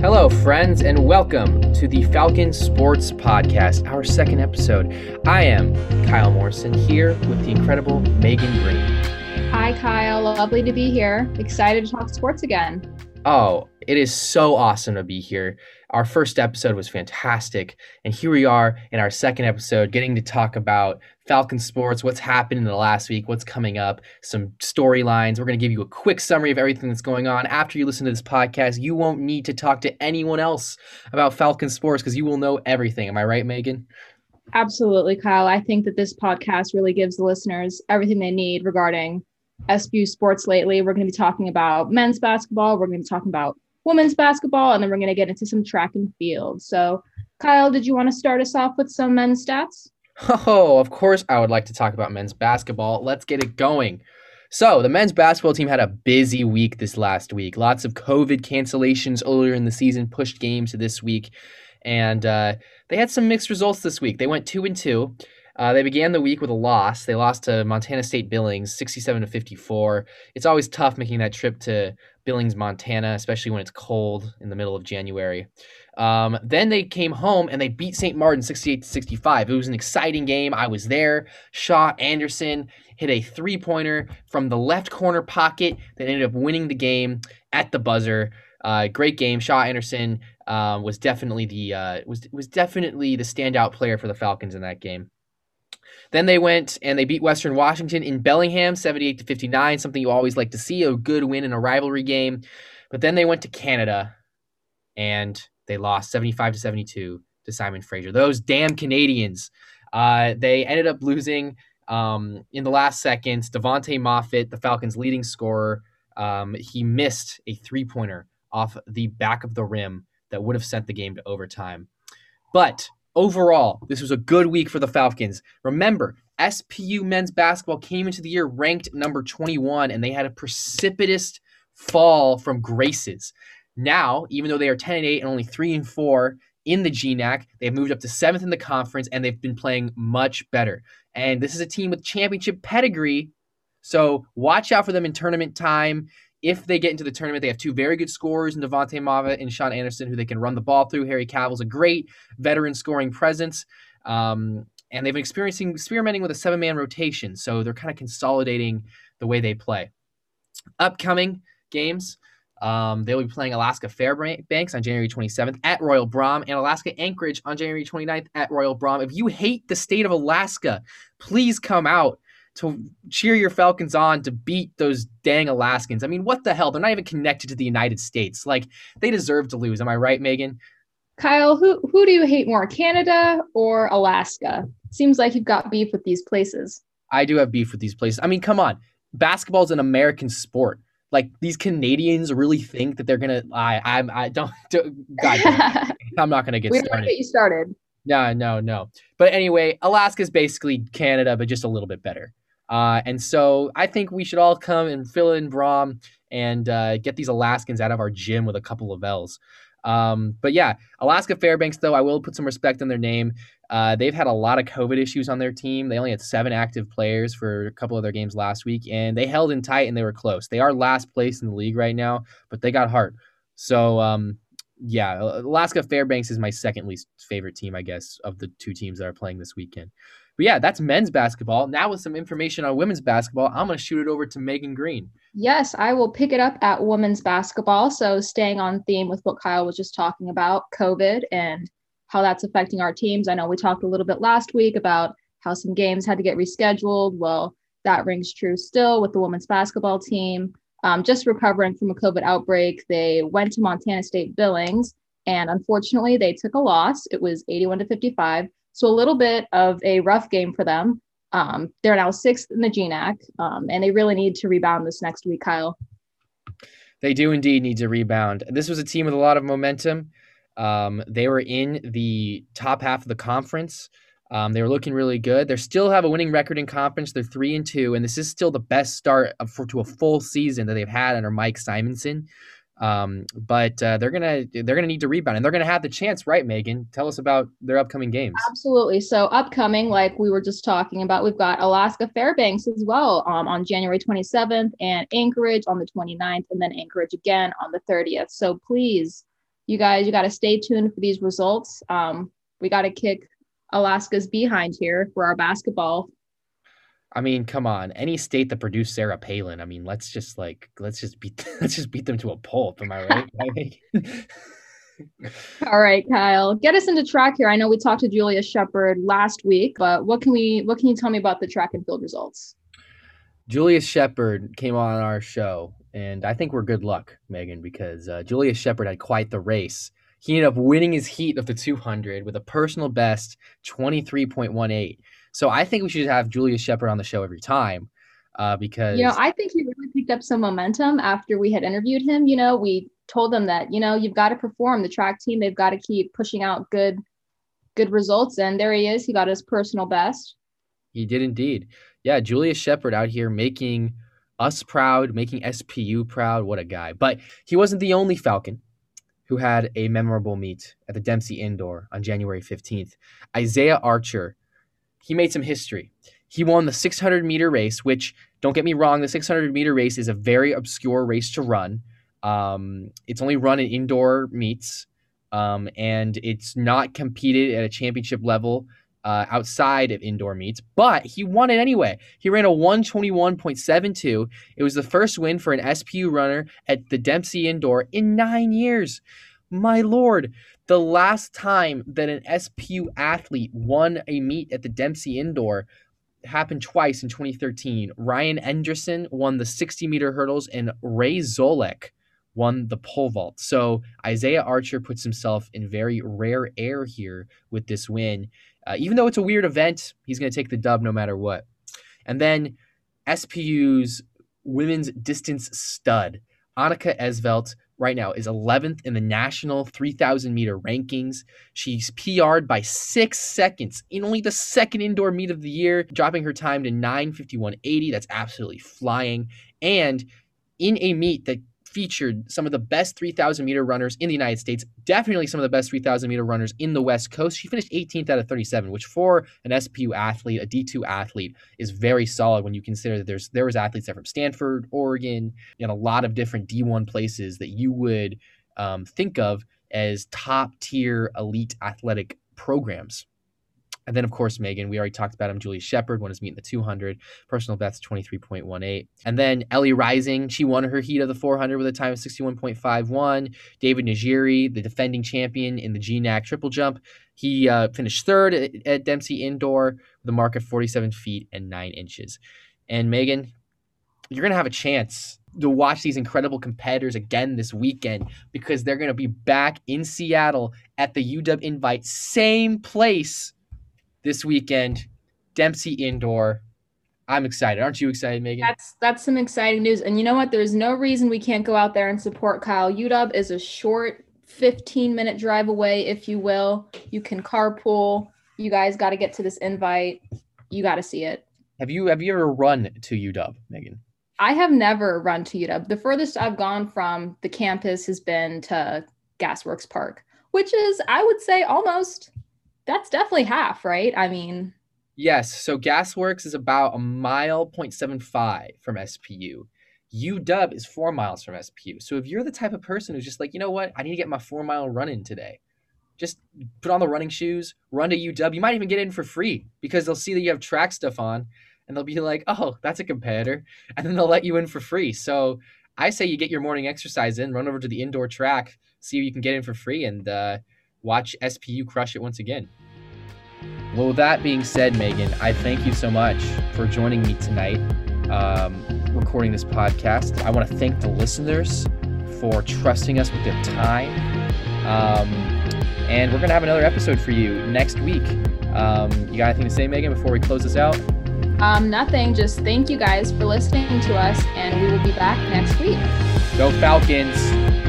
Hello, friends, and welcome to the Falcon Sports Podcast, our second episode. I am Kyle Morrison here with the incredible Meagan Green. Hi, Kyle. Lovely to be here. Excited to talk sports again. Oh, it is so awesome to be here. Our first episode was fantastic, and here we are in our second episode getting to talk about Falcon sports, what's happened in the last week, what's coming up, some storylines. We're going to give you a quick summary of everything that's going on. After you listen to this podcast, you won't need to talk to anyone else about Falcon sports because you will know everything. Am I right, Meagan? Absolutely, Kyle. I think that this podcast really gives the listeners everything they need regarding SPU sports lately. We're going to be talking about men's basketball, we're going to be talking about women's basketball, and then we're going to get into some track and field. So, Kyle, did you want to start us off with some men's stats? Oh, of course, I would like to talk about men's basketball. Let's get it going. So, the men's basketball team had a busy week this last week. Lots of COVID cancellations earlier in the season pushed games to this week, and uh, they had some mixed results this week. They went two and two. Uh, they began the week with a loss. They lost to Montana State Billings, 67 to 54. It's always tough making that trip to Billings, Montana, especially when it's cold in the middle of January. Um, then they came home and they beat St. Martin 68 to 65. It was an exciting game. I was there. Shaw Anderson hit a three pointer from the left corner pocket that ended up winning the game at the buzzer. Uh, great game. Shaw Anderson uh, was definitely the uh, was was definitely the standout player for the Falcons in that game. Then they went and they beat Western Washington in Bellingham 78 to 59, something you always like to see, a good win in a rivalry game. But then they went to Canada and they lost 75 to 72 to Simon Fraser. Those damn Canadians. Uh, they ended up losing um, in the last seconds. Devontae Moffitt, the Falcons' leading scorer, um, he missed a three pointer off the back of the rim that would have sent the game to overtime. But overall, this was a good week for the Falcons. Remember, SPU men's basketball came into the year ranked number 21, and they had a precipitous fall from graces. Now, even though they are 10 and 8 and only 3 and 4 in the GNAC, they've moved up to seventh in the conference, and they've been playing much better. And this is a team with championship pedigree. So watch out for them in tournament time if they get into the tournament, they have two very good scorers in Devontae Moffitt and Sean Anderson, who they can run the ball through. Harry Cavill's a great veteran scoring presence. Um, and they've been experiencing experimenting with a seven man rotation. So they're kind of consolidating the way they play. Upcoming games. Um, they'll be playing Alaska Fairbanks on January 27th at Royal Brougham and Alaska Anchorage on January 29th at Royal Brougham. If you hate the state of Alaska, please come out to cheer your Falcons on to beat those dang Alaskans. I mean, what the hell? They're not even connected to the United States. Like they deserve to lose. Am I right, Meagan? Kyle, who who do you hate more, Canada or Alaska? Seems like you've got beef with these places. I do have beef with these places. I mean, come on. Basketball is an American sport. Like these Canadians really think that they're gonna. I I'm I don't. don't God, I'm not gonna get started. we started. get you started. No, no, no. But anyway, Alaska is basically Canada, but just a little bit better. Uh, and so I think we should all come and fill in Brougham and uh, get these Alaskans out of our gym with a couple of L's. Um, but yeah, Alaska Fairbanks, though, I will put some respect on their name. Uh, they've had a lot of COVID issues on their team. They only had seven active players for a couple of their games last week, and they held in tight and they were close. They are last place in the league right now, but they got heart. So, um, yeah, Alaska Fairbanks is my second least favorite team, I guess, of the two teams that are playing this weekend. But yeah, that's men's basketball. Now with some information on women's basketball, I'm going to shoot it over to Meagan Green. Yes, I will pick it up at women's basketball. So staying on theme with what Kyle was just talking about, COVID and how that's affecting our teams. I know we talked a little bit last week about how some games had to get rescheduled. Well, that rings true still with the women's basketball team. Um, just recovering from a COVID outbreak, they went to Montana State Billings, and unfortunately, they took a loss. It was 81 to 55. So a little bit of a rough game for them. Um, they're now sixth in the GNAC, um, and they really need to rebound this next week, Kyle. They do indeed need to rebound. This was a team with a lot of momentum. Um, they were in the top half of the conference. Um, they were looking really good. They still have a winning record in conference. They're three and two, and this is still the best start for, to a full season that they've had under Mike Simonson. Um, but uh, they're gonna they're gonna need to rebound, and they're gonna have the chance, right, Meagan? Tell us about their upcoming games. Absolutely. So upcoming, like we were just talking about, we've got Alaska Fairbanks as well um, on January 27th, and Anchorage on the 29th, and then Anchorage again on the 30th. So please, you guys, you got to stay tuned for these results. Um, we got to kick Alaska's behind here for our basketball. I mean, come on. Any state that produced Sarah Palin, I mean, let's just like let's just beat let's just beat them to a pulp. Am I right? All right, Kyle, get us into track here. I know we talked to Julius Shepard last week, but what can we what can you tell me about the track and field results? Julius Shepard came on our show, and I think we're good luck, Meagan, because uh, Julius Shepard had quite the race. He ended up winning his heat of the 200 with a personal best 23.18. So I think we should have Julius Shepard on the show every time uh, because. You know, I think he really picked up some momentum after we had interviewed him. You know, we told them that, you know, you've got to perform. The track team, they've got to keep pushing out good good results. And there he is. He got his personal best. He did indeed. Yeah, Julius Shepard out here making us proud, making SPU proud. What a guy. But he wasn't the only Falcon who had a memorable meet at the Dempsey Indoor on January 15th. Isaiah Archer, he made some history. He won the 600 meter race, which, don't get me wrong, the 600 meter race is a very obscure race to run. Um, it's only run in indoor meets, um, and it's not competed at a championship level uh, outside of indoor meets, but he won it anyway. He ran a 121.72. It was the first win for an SPU runner at the Dempsey Indoor in nine years. My lord, the last time that an SPU athlete won a meet at the Dempsey Indoor happened twice in 2013. Ryan Anderson won the 60 meter hurdles, and Ray Zolek won the pole vault. So Isaiah Archer puts himself in very rare air here with this win. Uh, even though it's a weird event, he's going to take the dub no matter what. And then SPU's women's distance stud, Annika Esvelt, right now is 11th in the national 3,000 meter rankings. She's PR'd by six seconds in only the second indoor meet of the year, dropping her time to 951.80. That's absolutely flying. And in a meet that featured some of the best 3,000 meter runners in the United States, definitely some of the best 3,000 meter runners in the West Coast. She finished 18th out of 37, which for an SPU athlete, a D2 athlete, is very solid when you consider that there's there was athletes there from Stanford, Oregon, and a lot of different D1 places that you would um, think of as top tier elite athletic programs. And then, of course, Meagan, we already talked about him. Julius Shepard won his meet in the 200, personal best 23.18. And then Ellie Rising, she won her heat of the 400 with a time of 61.51. David Najiri, the defending champion in the GNAC triple jump, he uh, finished third at, at Dempsey Indoor with a mark of 47 feet and 9 inches. And Meagan, you're going to have a chance to watch these incredible competitors again this weekend because they're going to be back in Seattle at the UW Invite, same place this weekend, Dempsey Indoor. I'm excited. Aren't you excited, Meagan? That's that's some exciting news. And you know what? There's no reason we can't go out there and support Kyle. UW is a short 15 minute drive away, if you will. You can carpool. You guys got to get to this invite. You got to see it. Have you have you ever run to UW, Meagan? I have never run to UW. The furthest I've gone from the campus has been to Gasworks Park, which is, I would say, almost that's definitely half, right? I mean, yes. So Gasworks is about a mile 0.75 from SPU. UW is four miles from SPU. So if you're the type of person who's just like, you know what, I need to get my four mile run in today, just put on the running shoes, run to UW. You might even get in for free because they'll see that you have track stuff on and they'll be like, oh, that's a competitor. And then they'll let you in for free. So I say you get your morning exercise in, run over to the indoor track, see if you can get in for free, and uh, watch SPU crush it once again. Well, with that being said, Meagan, I thank you so much for joining me tonight, um, recording this podcast. I want to thank the listeners for trusting us with their time. Um, and we're going to have another episode for you next week. Um, you got anything to say, Meagan, before we close this out? Um, nothing. Just thank you guys for listening to us, and we will be back next week. Go Falcons!